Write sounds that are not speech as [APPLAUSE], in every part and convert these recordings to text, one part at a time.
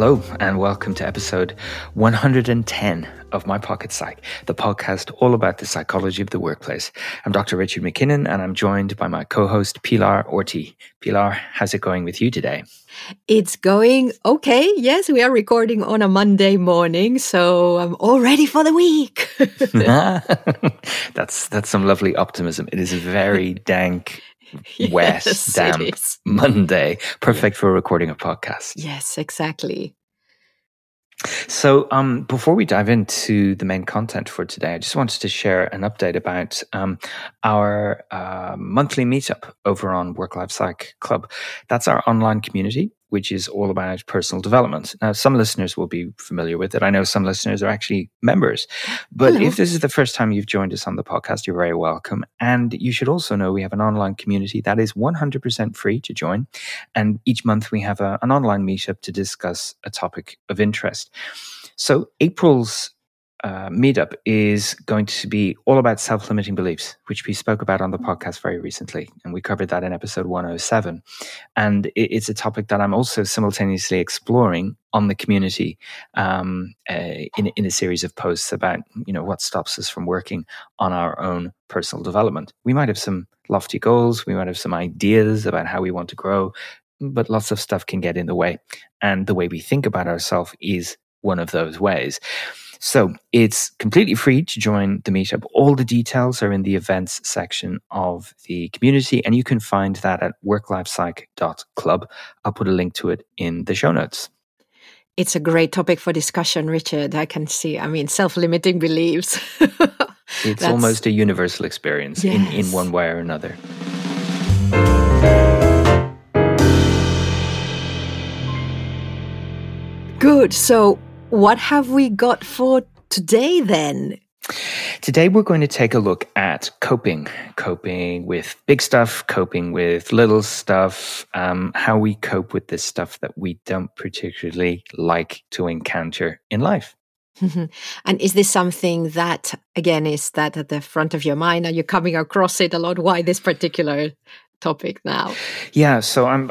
Hello, and welcome to episode 110 of My Pocket Psych, the podcast all about the psychology of the workplace. I'm Dr. Richard MacKinnon, and I'm joined by my co host, Pilar Orti. Pilar, how's it going with you today? It's going okay. Yes, we are recording on a Monday morning, so I'm all ready for the week. [LAUGHS] [LAUGHS] that's that's some lovely optimism. It is a very [LAUGHS] dank wet, [LAUGHS] yes, damp Monday. Perfect for recording a podcast. Yes, exactly. So, um, before we dive into the main content for today, I just wanted to share an update about um, our uh, Um, monthly meetup over on Work Life Psych Club. That's our online community which is all about personal development. Now, some listeners will be familiar with it. I know some listeners are actually members. But Hello. if mm-hmm. this is the first time you've joined us on the podcast, you're very welcome. And you should also know we have an online community that is 100% free to join. And each month we have a, an online meetup to discuss a topic of interest. So, April's uh, meetup is going to be all about self limiting beliefs, which we spoke about on the podcast very recently. And we covered that in episode 107. And it, it's a topic that I'm also simultaneously exploring on the community um, uh, in, in a series of posts about, you know, what stops us from working on our own personal development. We might have some lofty goals, we might have some ideas about how we want to grow, but lots of stuff can get in the way. And the way we think about ourselves is one of those ways. So it's completely free to join the meetup. All the details are in the events section of the community, and you can find that at worklifepsych.club. I'll put a link to it in the show notes. It's a great topic for discussion, Richard. I can see, I mean, self limiting beliefs. [LAUGHS] it's almost a universal experience yes. in, in one way or another. Good. So, what have we got for today then? Today, we're going to take a look at coping, coping with big stuff, coping with little stuff, um, how we cope with this stuff that we don't particularly like to encounter in life. [LAUGHS] and is this something that, again, is that at the front of your mind? Are you coming across it a lot? Why this particular topic now? Yeah, so I'm.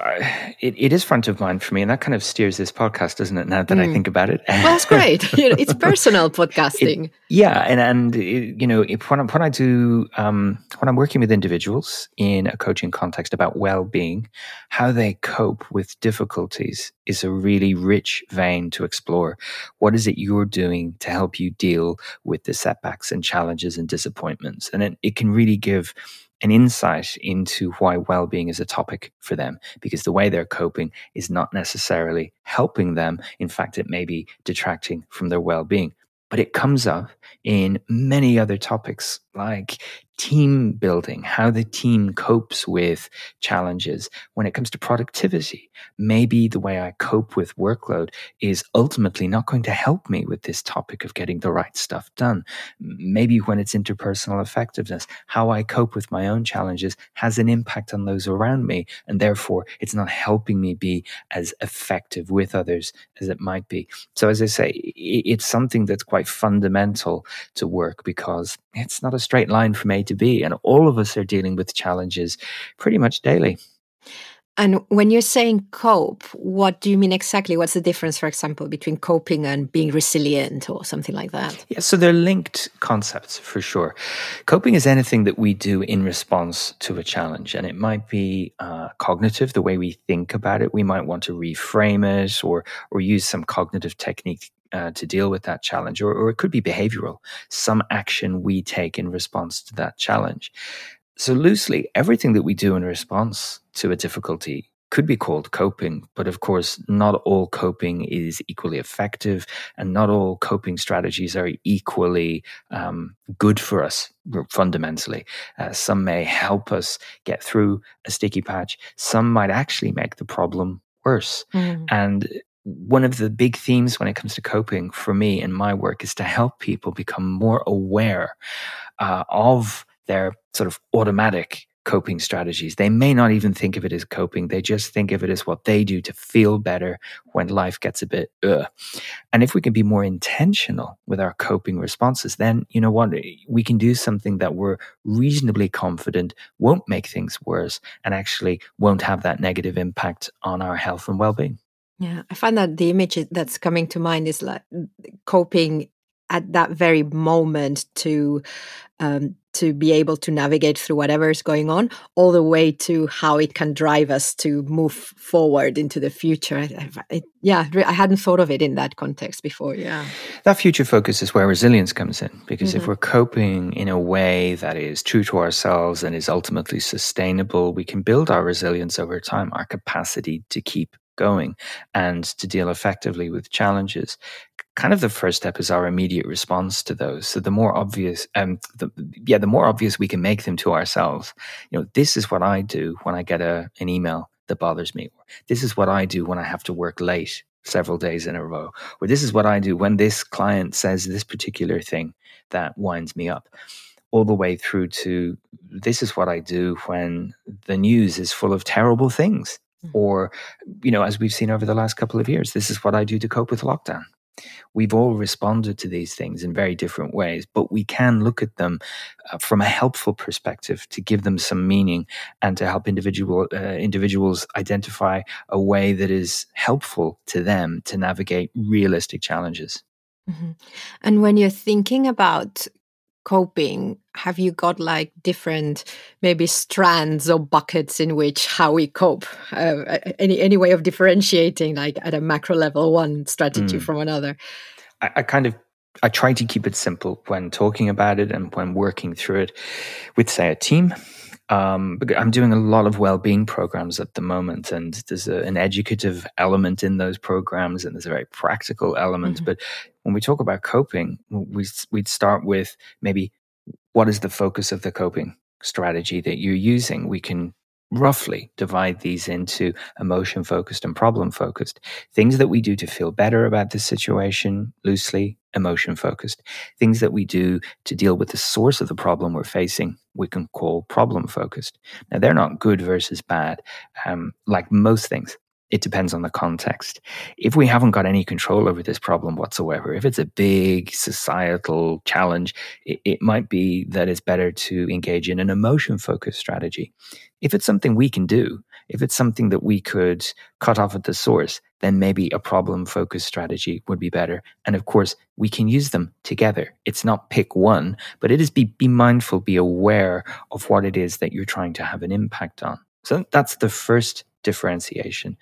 It, it is front of mind for me, and that kind of steers this podcast, doesn't it? Now that mm. I think about it, well, that's great. [LAUGHS] it's personal podcasting. It, yeah, and and you know, if, when, I, when I do um, when I'm working with individuals in a coaching context about well-being, how they cope with difficulties is a really rich vein to explore. What is it you're doing to help you deal with the setbacks and challenges and disappointments? And it, it can really give an insight into why well being is a topic for them, because the way they're coping is not necessarily helping them. In fact, it may be detracting from their well being. But it comes up in many other topics like team building, how the team copes with challenges. When it comes to productivity, maybe the way I cope with workload is ultimately not going to help me with this topic of getting the right stuff done. Maybe when it's interpersonal effectiveness, how I cope with my own challenges has an impact on those around me. And therefore, it's not helping me be as effective with others as it might be. So, as I say, it's something that's quite fundamental to work because it's not a straight line from A to B. And all of us are dealing with challenges pretty much daily. And when you're saying cope, what do you mean exactly? What's the difference, for example, between coping and being resilient or something like that? Yeah, so they're linked concepts for sure. Coping is anything that we do in response to a challenge, and it might be uh, cognitive, the way we think about it. We might want to reframe it or or use some cognitive technique uh, to deal with that challenge, or, or it could be behavioral, some action we take in response to that challenge. So, loosely, everything that we do in response to a difficulty could be called coping, but of course, not all coping is equally effective, and not all coping strategies are equally um, good for us fundamentally. Uh, some may help us get through a sticky patch, some might actually make the problem worse. Mm. And one of the big themes when it comes to coping for me in my work is to help people become more aware uh, of their sort of automatic coping strategies. They may not even think of it as coping. They just think of it as what they do to feel better when life gets a bit ugh. And if we can be more intentional with our coping responses, then you know what? We can do something that we're reasonably confident won't make things worse and actually won't have that negative impact on our health and well being. Yeah, I find that the image that's coming to mind is like mm, coping at that very moment to um, to be able to navigate through whatever is going on, all the way to how it can drive us to move forward into the future. I, I, yeah, I hadn't thought of it in that context before. Yeah, that future focus is where resilience comes in because mm-hmm. if we're coping in a way that is true to ourselves and is ultimately sustainable, we can build our resilience over time, our capacity to keep going and to deal effectively with challenges kind of the first step is our immediate response to those. So the more obvious, um, the, yeah, the more obvious we can make them to ourselves. You know, this is what I do when I get a an email that bothers me. This is what I do when I have to work late several days in a row. Or this is what I do when this client says this particular thing that winds me up. All the way through to this is what I do when the news is full of terrible things. Mm. Or, you know, as we've seen over the last couple of years, this is what I do to cope with lockdown. We've all responded to these things in very different ways, but we can look at them uh, from a helpful perspective to give them some meaning and to help individual uh, individuals identify a way that is helpful to them to navigate realistic challenges. Mm-hmm. And when you're thinking about coping have you got like different maybe strands or buckets in which how we cope? Uh, any any way of differentiating like at a macro level one strategy mm. from another? I, I, kind of i try to keep it simple when talking about it and when working through it with say a team um, I'm doing a lot of well-being programs at the moment, and there's a, an educative element in those programs, and there's a very practical element. Mm-hmm. But when we talk about coping, we we'd start with maybe what is the focus of the coping strategy that you're using. We can roughly divide these into emotion focused and problem focused. Things that we do to feel better about the situation, loosely emotion focused. Things that we do to deal with the source of the problem we're facing, we can call problem focused. Now, they're not good versus bad, um, like most things it depends on the context. If we haven't got any control over this problem whatsoever, if it's a big societal challenge, it, it might be that it's better to engage in an emotion focused strategy. If it's something we can do, if it's something that we could cut off at the source, then maybe a problem focused strategy would be better. And of course, we can use them together. It's not pick one, but it is be, be mindful, be aware of what it is that you're trying to have an impact on. So that's the first differentiation.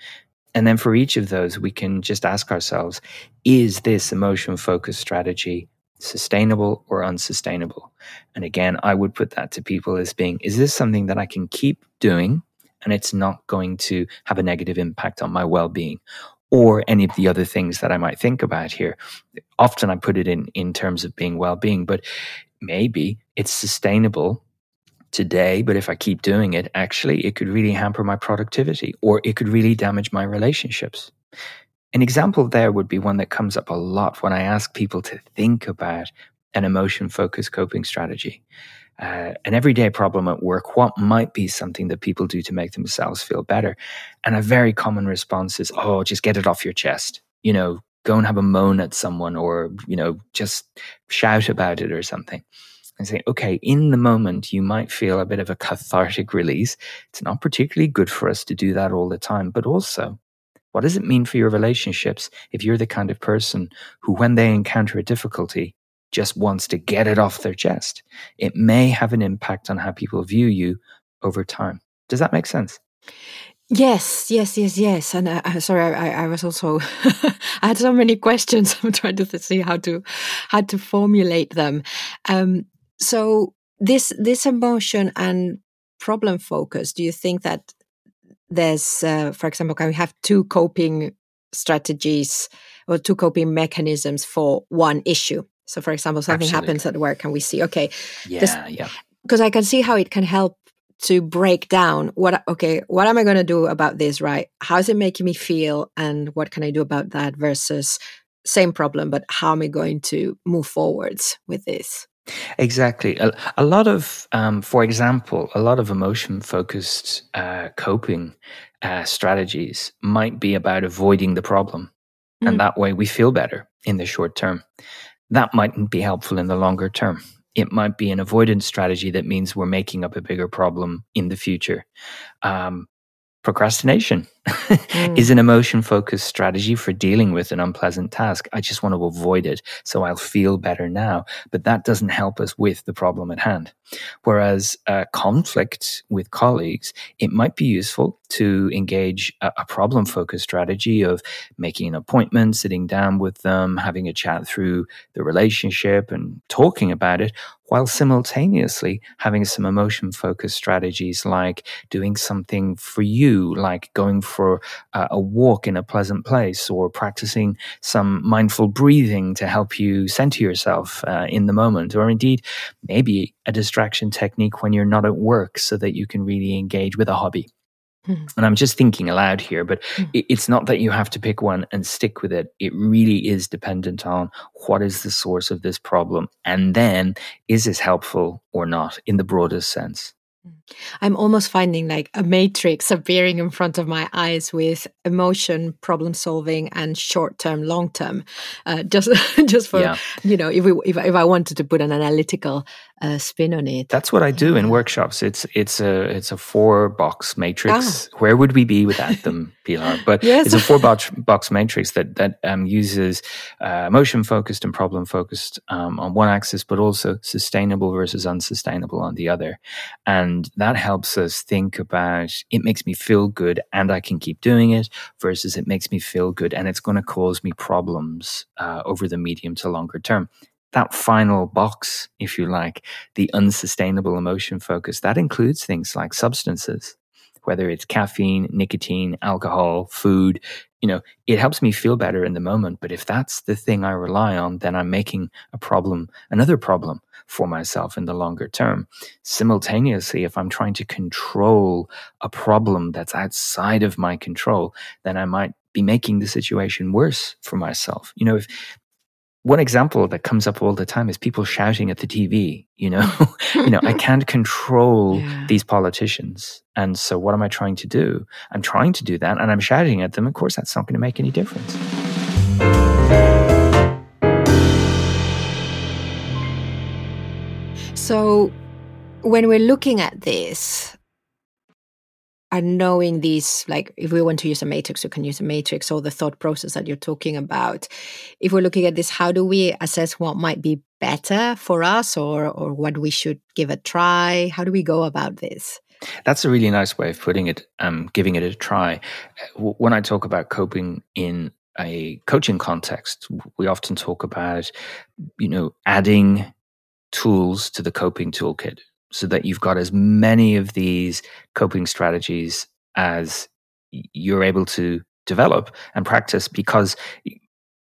And then for each of those, we can just ask ourselves is this emotion focused strategy sustainable or unsustainable? And again, I would put that to people as being is this something that I can keep doing and it's not going to have a negative impact on my well being? Or any of the other things that I might think about here. Often I put it in, in terms of being well being, but maybe it's sustainable today, but if I keep doing it, actually, it could really hamper my productivity or it could really damage my relationships. An example there would be one that comes up a lot when I ask people to think about an emotion focused coping strategy. Uh, an everyday problem at work, what might be something that people do to make themselves feel better? And a very common response is, oh, just get it off your chest. You know, go and have a moan at someone or, you know, just shout about it or something and say, okay, in the moment, you might feel a bit of a cathartic release. It's not particularly good for us to do that all the time, but also, what does it mean for your relationships if you're the kind of person who, when they encounter a difficulty, just wants to get it off their chest? It may have an impact on how people view you over time. Does that make sense? Yes, yes, yes, yes. And uh, uh sorry, I, I was also [LAUGHS] I had so many questions. [LAUGHS] I'm trying to see how to how to formulate them. Um, so this this emotion and problem focus do you think that there's uh, for example can we have two coping strategies or two coping mechanisms for one issue. So for example something Absolutely. happens at work and we see okay yeah this, yeah because i can see how it can help to break down what okay what am i going to do about this right? How's it making me feel and what can i do about that versus same problem but how am i going to move forwards with this Exactly. A, a lot of, um, for example, a lot of emotion focused uh, coping uh, strategies might be about avoiding the problem. Mm. And that way we feel better in the short term. That mightn't be helpful in the longer term. It might be an avoidance strategy that means we're making up a bigger problem in the future. Um, procrastination mm. is an emotion focused strategy for dealing with an unpleasant task. I just want to avoid it so I'll feel better now. But that doesn't help us with the problem at hand. Whereas uh, conflict with colleagues, it might be useful to engage a, a problem focused strategy of making an appointment, sitting down with them, having a chat through the relationship and talking about it, while simultaneously having some emotion focused strategies like doing something for you, like going for uh, a walk in a pleasant place or practicing some mindful breathing to help you center yourself uh, in the moment, or indeed maybe a distraction technique when you're not at work so that you can really engage with a hobby. Mm-hmm. And I'm just thinking aloud here, but mm-hmm. it's not that you have to pick one and stick with it. It really is dependent on what is the source of this problem. And then is this helpful or not in the broadest sense? I'm almost finding like a matrix appearing in front of my eyes with emotion, problem solving, and short term, long term. Uh, just, [LAUGHS] just for yeah. you know, if we if, if I wanted to put an analytical uh, spin on it. That's what I do in workshops. It's it's a it's a four box matrix. Ah. Where would we be without them, [LAUGHS] Pilar? But yes. it's a four box box matrix that that um, uses uh, emotion focused and problem focused um, on one axis, but also sustainable versus unsustainable on the other, and that helps us think about it makes me feel good and I can keep doing it versus it makes me feel good and it's going to cause me problems uh, over the medium to longer term. That final box, if you like, the unsustainable emotion focus, that includes things like substances, whether it's caffeine, nicotine, alcohol, food. You know, it helps me feel better in the moment. But if that's the thing I rely on, then I'm making a problem, another problem for myself in the longer term. Simultaneously, if I'm trying to control a problem that's outside of my control, then I might be making the situation worse for myself. You know, if one example that comes up all the time is people shouting at the TV. You know, [LAUGHS] you know, I [LAUGHS] can't control yeah. these politicians, and so what am I trying to do? I'm trying to do that, and I'm shouting at them. Of course, that's not going to make any difference. So, when we're looking at this, and knowing these like if we want to use a matrix we can use a matrix or the thought process that you're talking about. If we're looking at this how do we assess what might be better for us or or what we should give a try? How do we go about this? That's a really nice way of putting it um, giving it a try. When i talk about coping in a coaching context we often talk about you know adding tools to the coping toolkit so that you've got as many of these coping strategies as you're able to develop and practice because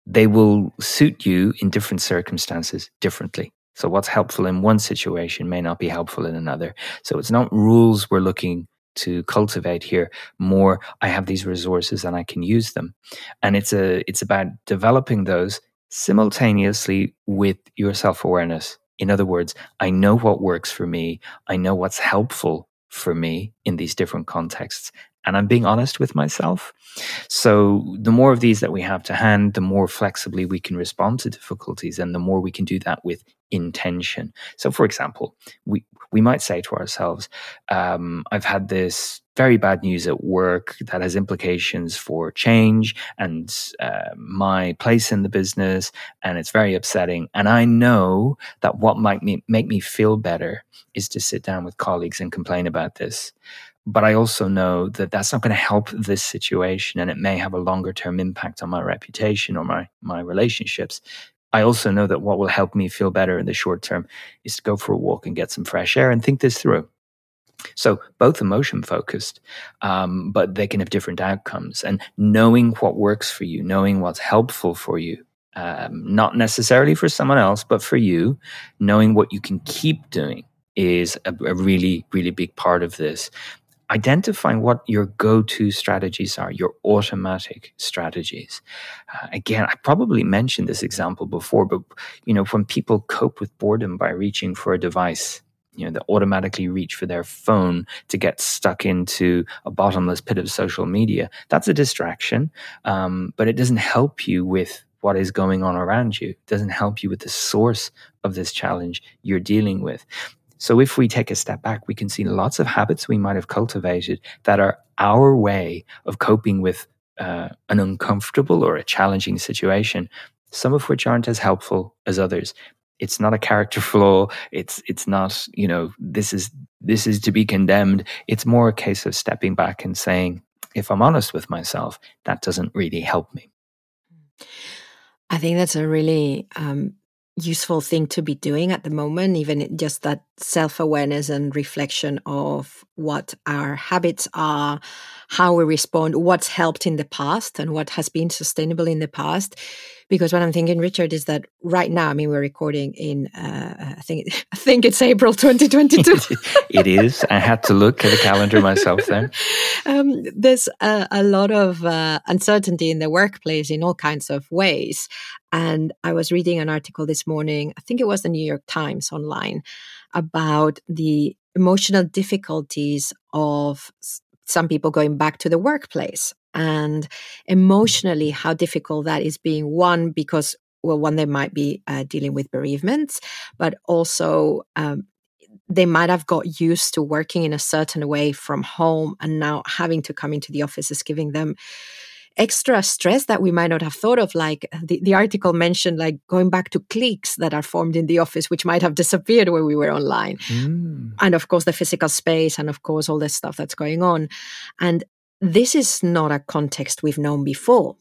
they will suit you in different circumstances differently. So, what's helpful in one situation may not be helpful in another. So, it's not rules we're looking to cultivate here more i have these resources and i can use them and it's a it's about developing those simultaneously with your self-awareness in other words, I know what works for me. I know what's helpful for me in these different contexts. And I'm being honest with myself. So, the more of these that we have to hand, the more flexibly we can respond to difficulties, and the more we can do that with intention. So, for example, we, we might say to ourselves, um, I've had this very bad news at work that has implications for change and uh, my place in the business, and it's very upsetting. And I know that what might me, make me feel better is to sit down with colleagues and complain about this. But I also know that that's not going to help this situation, and it may have a longer term impact on my reputation or my my relationships. I also know that what will help me feel better in the short term is to go for a walk and get some fresh air and think this through. So, both emotion focused, um, but they can have different outcomes. And knowing what works for you, knowing what's helpful for you, um, not necessarily for someone else, but for you, knowing what you can keep doing is a, a really, really big part of this identifying what your go-to strategies are your automatic strategies uh, again i probably mentioned this example before but you know when people cope with boredom by reaching for a device you know, they automatically reach for their phone to get stuck into a bottomless pit of social media. That's a distraction, um, but it doesn't help you with what is going on around you. It doesn't help you with the source of this challenge you're dealing with. So if we take a step back, we can see lots of habits we might have cultivated that are our way of coping with uh, an uncomfortable or a challenging situation, some of which aren't as helpful as others. It's not a character [LAUGHS] flaw. It's it's not you know this is this is to be condemned. It's more a case of stepping back and saying, if I'm honest with myself, that doesn't really help me. I think that's a really um, useful thing to be doing at the moment, even just that self awareness and reflection of what our habits are, how we respond, what's helped in the past, and what has been sustainable in the past. Because what I'm thinking, Richard, is that right now, I mean, we're recording in, uh, I think, [LAUGHS] I think it's April 2022. [LAUGHS] it is. I had to look at the calendar myself then. [LAUGHS] Um, there's a, a, lot of uh, uncertainty in the workplace in all kinds of ways. And I was reading an article this morning, I think it was the New York Times online, about the emotional difficulties of some people going back to the workplace and emotionally how difficult that is being one because well one they might be uh, dealing with bereavements but also um, they might have got used to working in a certain way from home and now having to come into the office is giving them extra stress that we might not have thought of. Like the, the article mentioned, like going back to cliques that are formed in the office, which might have disappeared when we were online. Mm. And of course, the physical space, and of course, all this stuff that's going on. And this is not a context we've known before.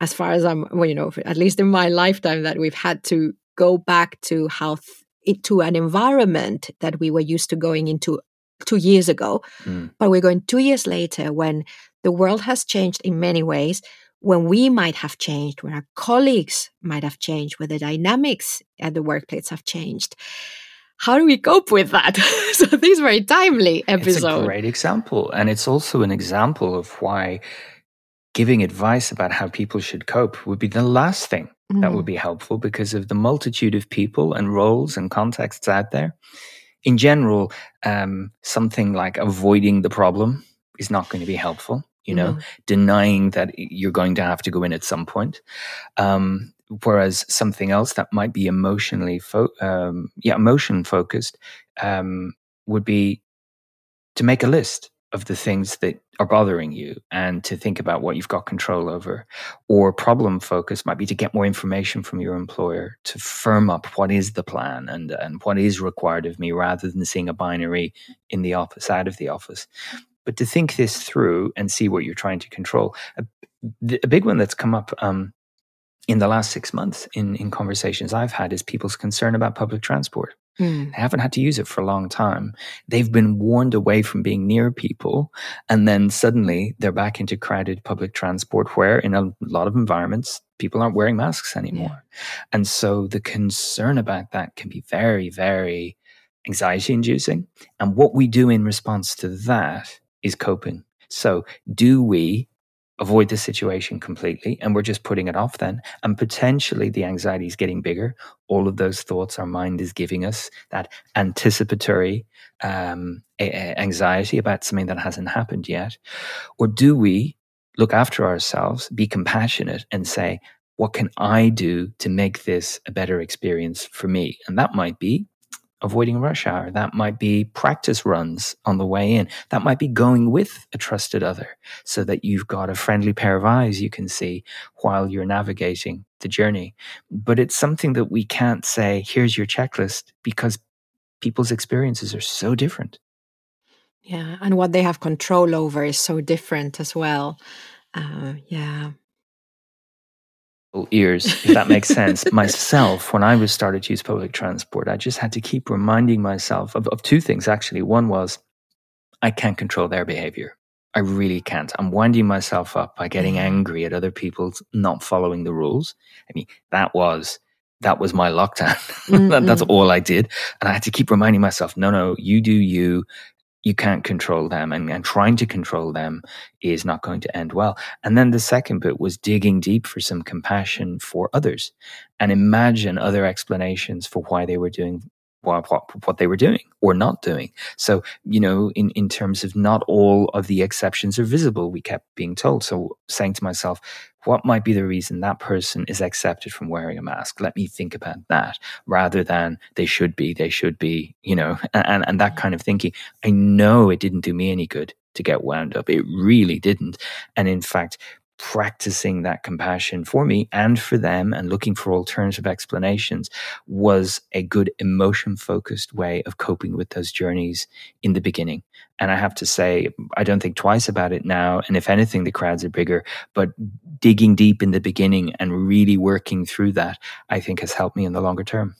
As far as I'm, well, you know, at least in my lifetime, that we've had to go back to how th- to an environment that we were used to going into two years ago. Mm. But we're going two years later when the world has changed in many ways when we might have changed, when our colleagues might have changed, when the dynamics at the workplace have changed. How do we cope with that? [LAUGHS] so this is very timely episode. It's a great example. And it's also an example of why giving advice about how people should cope would be the last thing mm. that would mm. be helpful because of the multitude of people and roles and contexts out there. In general, um, something like avoiding the problem is not going to be helpful you know, mm-hmm. denying that you're going to have to go in at some point. Um, whereas something else that might be emotionally, fo- um, yeah, emotion focused um, would be to make a list of the things that are bothering you and to think about what you've got control over. Or problem focus might be to get more information from your employer to firm up what is the plan and, and what is required of me rather than seeing a binary in the office, out of the office but to think this through and see what you're trying to control. A, a big one that's come up um, in the last six months in, in conversations I've had is people's concern about public transport. Mm. They haven't had to use it for a long time. They've been warned away from being near people. And then suddenly they're back into crowded public transport where, in a lot of environments, people aren't wearing masks anymore. Yeah. And so the concern about that can be very, very anxiety inducing. And what we do in response to that is coping. So, do we avoid the situation completely and we're just putting it off then? And potentially the anxiety is getting bigger. All of those thoughts our mind is giving us, that anticipatory um, anxiety about something that hasn't happened yet. Or do we look after ourselves, be compassionate, and say, what can I do to make this a better experience for me? And that might be avoiding rush hour. That might be practice runs on the way in. That might be going with a trusted other so that you've got a friendly pair of eyes you can see while you're navigating the journey. But it's something that we can't say, here's your checklist because people's experiences are so different. Yeah. And what they have control over is so different as well. Uh, yeah ears, if that makes sense. [LAUGHS] Myself, when I was started to use public transport, I just had to keep reminding myself of, of two things actually. One was I can't control their behavior. I really can't. I'm winding myself up by getting mm-hmm. angry at other people not following the rules. I mean, that was that was my lockdown. [LAUGHS] Mm-hmm. That's all I did. And I had to keep reminding myself, no, no, you do you you can't control them and, and trying to control them is not going to end well. And then the second bit was digging deep for some compassion for others and imagine other explanations for why they were doing what, what, what they were doing or not doing. So, you know, in, in terms of not all of the exceptions are visible, we kept being told. So saying to myself, what might be the reason that person is accepted from wearing a mask? Let me think about that rather than they should be, they should be, you know, [LAUGHS] and, and that mm-hmm. kind of thinking. I know it didn't do me any good to get wound up. It really didn't. And in fact, practicing that compassion for me and for them and looking for alternative explanations was a good emotion focused way of coping with those journeys in the beginning. And I have to say, I don't think twice about it now. And if anything, the crowds are bigger, but digging deep in the beginning and really working through that, I think has helped me in the longer term.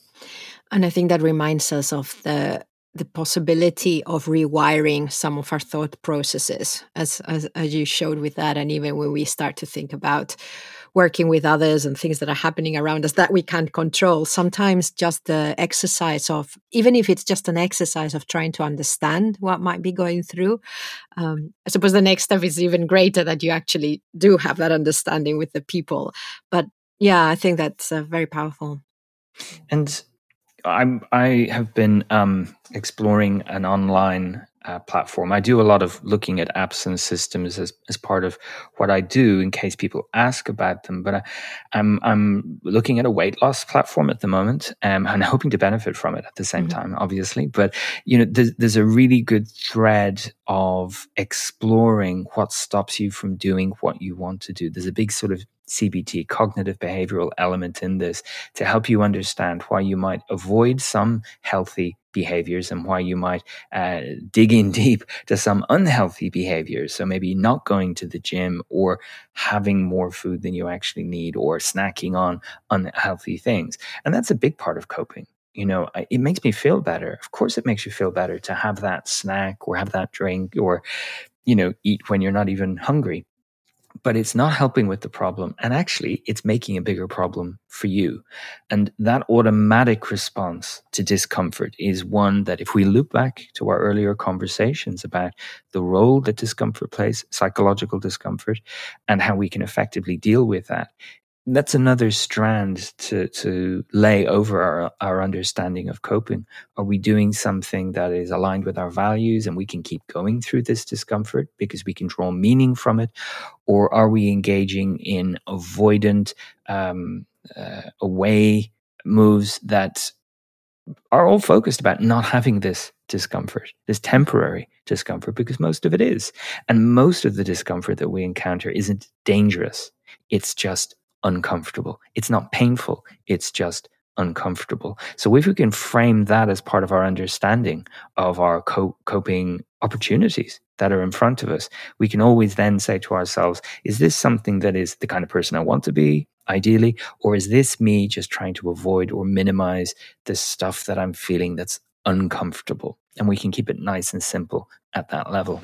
And I think that reminds us of the the possibility of rewiring some of our thought processes as, as, as you showed with that and even when we start to think about working with others and things that are happening around us that we can't control sometimes just the exercise of even if it's just an exercise of trying to understand what might be going through um, i suppose the next step is even greater that you actually do have that understanding with the people. But yeah i think that's uh, very powerful and I'm I have been um, exploring an online uh, platform. I do a lot of looking at apps and systems as, as part of what I do in case people ask about them. But I, am I'm, I'm looking at a weight loss platform at the moment um, and [LAUGHS] hoping to benefit from it at the same mm-hmm. time, obviously. But you know, there's, there's a really good thread of exploring what stops you from doing what you want to do. There's a big sort of CBT, cognitive behavioral element in this to help you understand why you might avoid some healthy behaviors and why you might uh, dig in [LAUGHS] deep to some unhealthy behaviors. So maybe not going to the gym or having more food than you actually need or snacking on unhealthy things. And that's a big part of coping. You know, it makes me feel better. Of course, it makes you feel better to have that snack or have that drink or, you know, eat when you're not even hungry but it's not helping with the problem. And actually, it's making a bigger problem for you. And that automatic response to discomfort is one that, if we look back to our earlier conversations about the role that discomfort plays, psychological discomfort, and how we can effectively deal with that, that's another strand to to lay over our, our understanding of coping. Are we doing something that is aligned with our values and we can keep going through this discomfort because we can draw meaning from it? Or are we engaging in avoidant, um, uh, away moves that are all focused about not having this discomfort, this temporary discomfort, because most of it is. And most of the discomfort that we encounter isn't dangerous. It's just uncomfortable. It's not painful, it's just uncomfortable. So if we can frame that as part of our understanding of our co- coping opportunities that are in front of us, we can always then say to ourselves, is this something that is the kind of person I want to be? Ideally, or is this me just trying to avoid or minimize the stuff that I'm feeling that's uncomfortable? And we can keep it nice and simple at that level.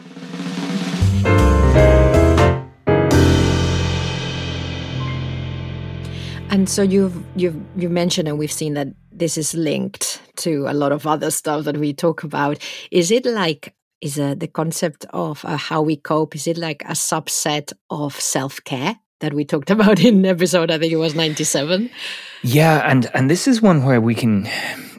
And so you've you've you mentioned, and we've seen that this is linked to a lot of other stuff that we talk about. Is it like is uh, the concept of uh, how we cope? Is it like a subset of self care? that we talked [LAUGHS] about in episode i think it was 97 yeah and and this is one where we can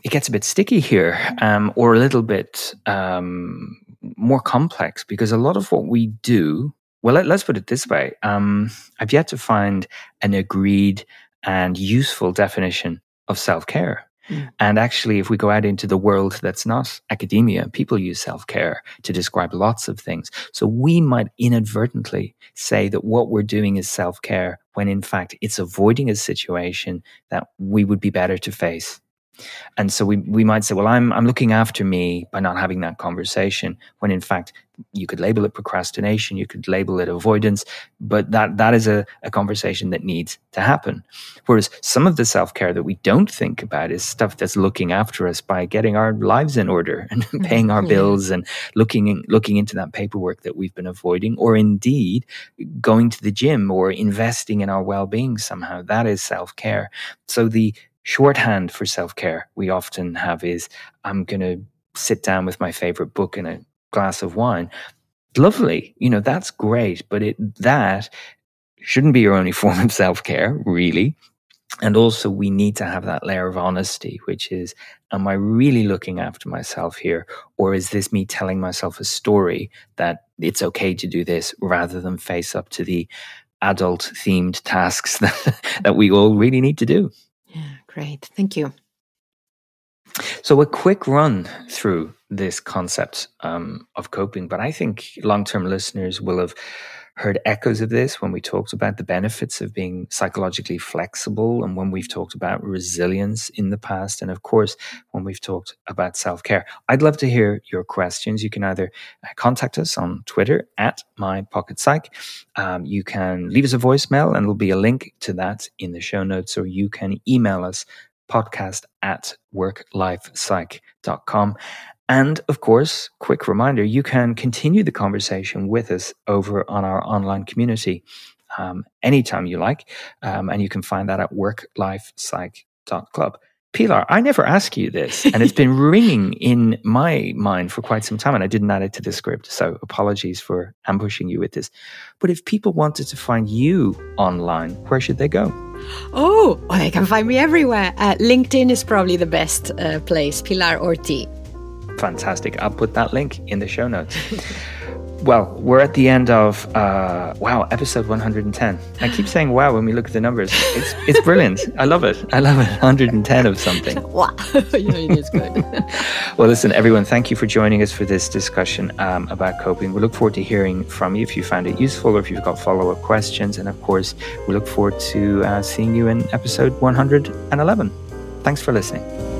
it gets a bit sticky here um, or a little bit um, more complex because a lot of what we do well let, us put it this way um, i've yet to find an agreed and useful definition of self care. Mm. And actually, if we go out into the world that's not academia, people use self care to describe lots of things. So we might inadvertently say that what we're doing is self care when in fact it's avoiding a situation that we would be better to face. And so we, we might say, well, I'm, I'm looking after me by not having that conversation, when in fact, you could label it procrastination, you could label it avoidance, but that, that is a, a conversation that needs to happen. Whereas some of the self care that we don't think about is stuff that's looking after us by getting our lives in order and [LAUGHS] mm-hmm. paying our bills and looking, in, looking into that paperwork that we've been avoiding, or indeed going to the gym or investing in our well being somehow. That is self care. So the shorthand for self care we often have is I'm going to sit down with my favorite book and a glass of wine. Lovely, you know, that's great, but it, that shouldn't be your only [LAUGHS] form of self care, really. And also, we need to have that layer of honesty, which is, am I really looking after myself here? Or is this me telling myself a story that it's okay to do this rather than face up to the adult themed tasks that, [LAUGHS] that we all really need to do? Yeah, great. Thank you. So, a quick run through this concept um, of coping, but I think long term listeners will have heard echoes of this when we talked about the benefits of being psychologically flexible and when we've talked about resilience in the past. And of course, when we've talked about self care. I'd love to hear your questions. You can either uh, contact us on Twitter at my pocket psych. Um, you can leave us a voicemail and there'll be a link to that in the show notes, or you can email us podcast at worklifepsych.com. And of course, quick reminder you can continue the conversation with us over on our online community um, anytime you like. Um, and you can find that at worklifepsych.club. Pilar, I never ask you this, and it's been [LAUGHS] ringing in my mind for quite some time, and I didn't add it to the script. So apologies for ambushing you with this. But if people wanted to find you online, where should they go? Oh, well, they can find me everywhere. Uh, LinkedIn is probably the best uh, place, Pilar Orti. Fantastic. I'll put that link in the show notes. [LAUGHS] well, we're at the end of uh, wow, episode 110. I keep saying wow when we look at the numbers. It's it's brilliant. I love it. I love it. 110 of something. [LAUGHS] Wow, [LAUGHS] you know it is good. [LAUGHS] well, listen, everyone, thank you for joining us for this discussion um, about coping. We look forward to hearing from you if you found it useful or if you've got follow up questions. And of course, we look forward to uh, seeing you in episode 111. Thanks for listening.